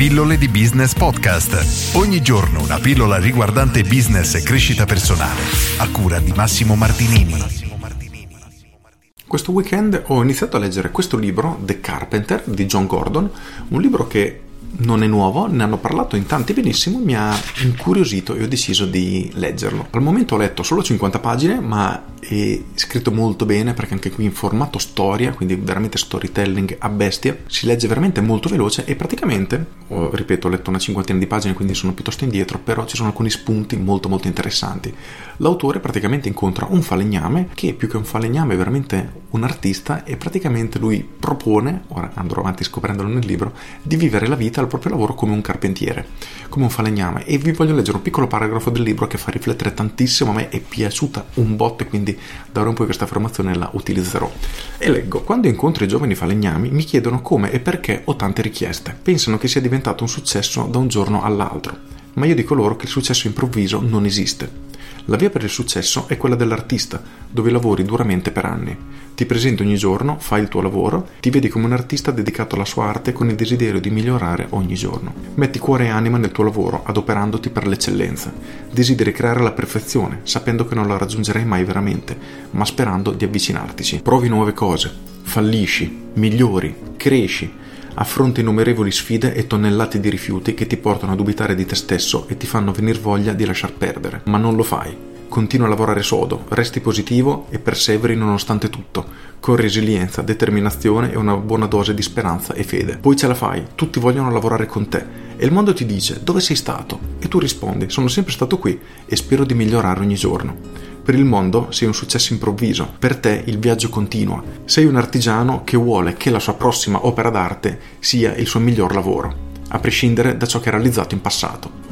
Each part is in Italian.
Pillole di Business Podcast. Ogni giorno una pillola riguardante business e crescita personale. A cura di Massimo Martinini. Questo weekend ho iniziato a leggere questo libro, The Carpenter, di John Gordon, un libro che non è nuovo, ne hanno parlato in tanti benissimo, mi ha incuriosito e ho deciso di leggerlo. Al momento ho letto solo 50 pagine, ma è scritto molto bene perché anche qui in formato storia, quindi veramente storytelling a bestia, si legge veramente molto veloce e praticamente, ho, ripeto, ho letto una cinquantina di pagine, quindi sono piuttosto indietro, però ci sono alcuni spunti molto molto interessanti. L'autore praticamente incontra un falegname che più che un falegname è veramente un artista e praticamente lui propone, ora andrò avanti scoprendolo nel libro, di vivere la vita al proprio lavoro come un carpentiere, come un falegname e vi voglio leggere un piccolo paragrafo del libro che fa riflettere tantissimo, a me è piaciuta un botto e quindi da ora in poi questa formazione la utilizzerò. E leggo, quando incontro i giovani falegnami mi chiedono come e perché ho tante richieste, pensano che sia diventato un successo da un giorno all'altro, ma io dico loro che il successo improvviso non esiste. La via per il successo è quella dell'artista, dove lavori duramente per anni. Ti presenti ogni giorno, fai il tuo lavoro, ti vedi come un artista dedicato alla sua arte con il desiderio di migliorare ogni giorno. Metti cuore e anima nel tuo lavoro, adoperandoti per l'eccellenza. Desideri creare la perfezione, sapendo che non la raggiungerai mai veramente, ma sperando di avvicinartici. Provi nuove cose, fallisci, migliori, cresci affronti innumerevoli sfide e tonnellate di rifiuti che ti portano a dubitare di te stesso e ti fanno venir voglia di lasciar perdere. Ma non lo fai. Continua a lavorare sodo, resti positivo e perseveri nonostante tutto, con resilienza, determinazione e una buona dose di speranza e fede. Poi ce la fai, tutti vogliono lavorare con te e il mondo ti dice dove sei stato? E tu rispondi sono sempre stato qui e spero di migliorare ogni giorno. Per il mondo sei un successo improvviso, per te il viaggio continua. Sei un artigiano che vuole che la sua prossima opera d'arte sia il suo miglior lavoro, a prescindere da ciò che ha realizzato in passato.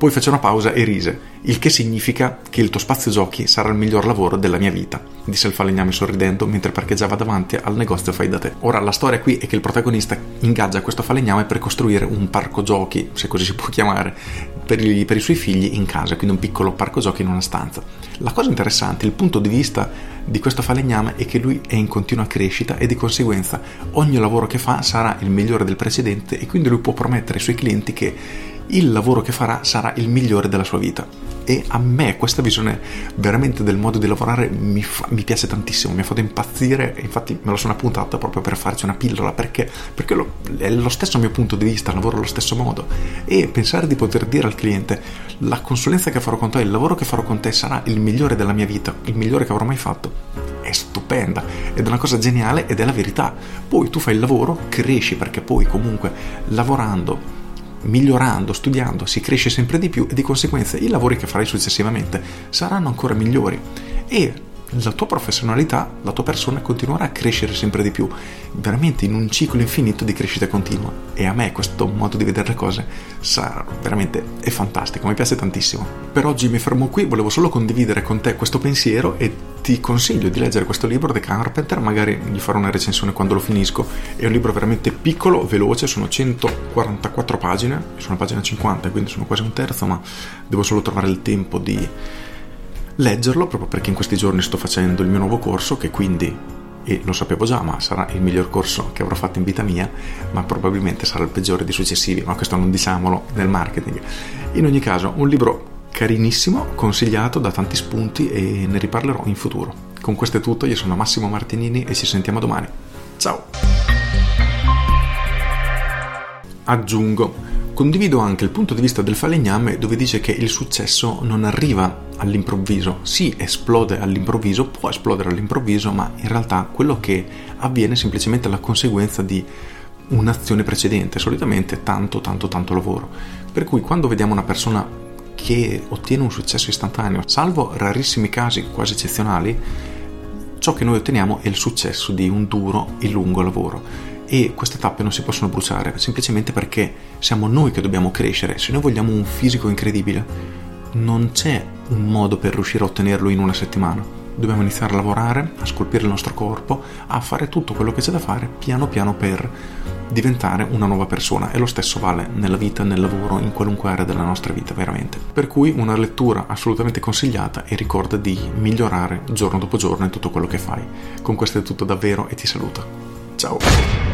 Poi fece una pausa e rise, il che significa che il tuo spazio giochi sarà il miglior lavoro della mia vita, disse il falegname sorridendo mentre parcheggiava davanti al negozio fai da te. Ora la storia qui è che il protagonista ingaggia questo falegname per costruire un parco giochi, se così si può chiamare, per i, per i suoi figli in casa, quindi un piccolo parco giochi in una stanza. La cosa interessante, il punto di vista di questo falegname è che lui è in continua crescita e di conseguenza ogni lavoro che fa sarà il migliore del precedente e quindi lui può promettere ai suoi clienti che il lavoro che farà sarà il migliore della sua vita. E a me questa visione veramente del modo di lavorare mi, fa, mi piace tantissimo, mi ha fatto impazzire infatti me lo sono appuntato proprio per farci una pillola perché, perché lo, è lo stesso mio punto di vista, lavoro allo stesso modo e pensare di poter dire al cliente la consulenza che farò con te, il lavoro che farò con te sarà il migliore della mia vita, il migliore che avrò mai fatto, è stupenda ed è una cosa geniale ed è la verità. Poi tu fai il lavoro, cresci perché poi comunque lavorando migliorando, studiando, si cresce sempre di più e di conseguenza i lavori che farai successivamente saranno ancora migliori e la tua professionalità, la tua persona continuerà a crescere sempre di più, veramente in un ciclo infinito di crescita continua. E a me questo modo di vedere le cose sarà veramente è fantastico, mi piace tantissimo. Per oggi mi fermo qui, volevo solo condividere con te questo pensiero e ti consiglio di leggere questo libro, The Carpenter, magari gli farò una recensione quando lo finisco. È un libro veramente piccolo, veloce, sono 144 pagine, sono pagina 50, quindi sono quasi un terzo, ma devo solo trovare il tempo di leggerlo proprio perché in questi giorni sto facendo il mio nuovo corso che quindi e lo sapevo già, ma sarà il miglior corso che avrò fatto in vita mia, ma probabilmente sarà il peggiore dei successivi, ma questo non diciamolo nel marketing. In ogni caso, un libro carinissimo, consigliato da tanti spunti e ne riparlerò in futuro. Con questo è tutto, io sono Massimo Martinini e ci sentiamo domani. Ciao! Aggiungo Condivido anche il punto di vista del falegname dove dice che il successo non arriva all'improvviso, sì esplode all'improvviso, può esplodere all'improvviso, ma in realtà quello che avviene è semplicemente la conseguenza di un'azione precedente, solitamente tanto tanto tanto lavoro. Per cui quando vediamo una persona che ottiene un successo istantaneo, salvo rarissimi casi quasi eccezionali, ciò che noi otteniamo è il successo di un duro e lungo lavoro e queste tappe non si possono bruciare semplicemente perché siamo noi che dobbiamo crescere. Se noi vogliamo un fisico incredibile, non c'è un modo per riuscire a ottenerlo in una settimana. Dobbiamo iniziare a lavorare, a scolpire il nostro corpo, a fare tutto quello che c'è da fare piano piano per diventare una nuova persona e lo stesso vale nella vita, nel lavoro, in qualunque area della nostra vita, veramente. Per cui una lettura assolutamente consigliata e ricorda di migliorare giorno dopo giorno in tutto quello che fai. Con questo è tutto davvero e ti saluto. Ciao!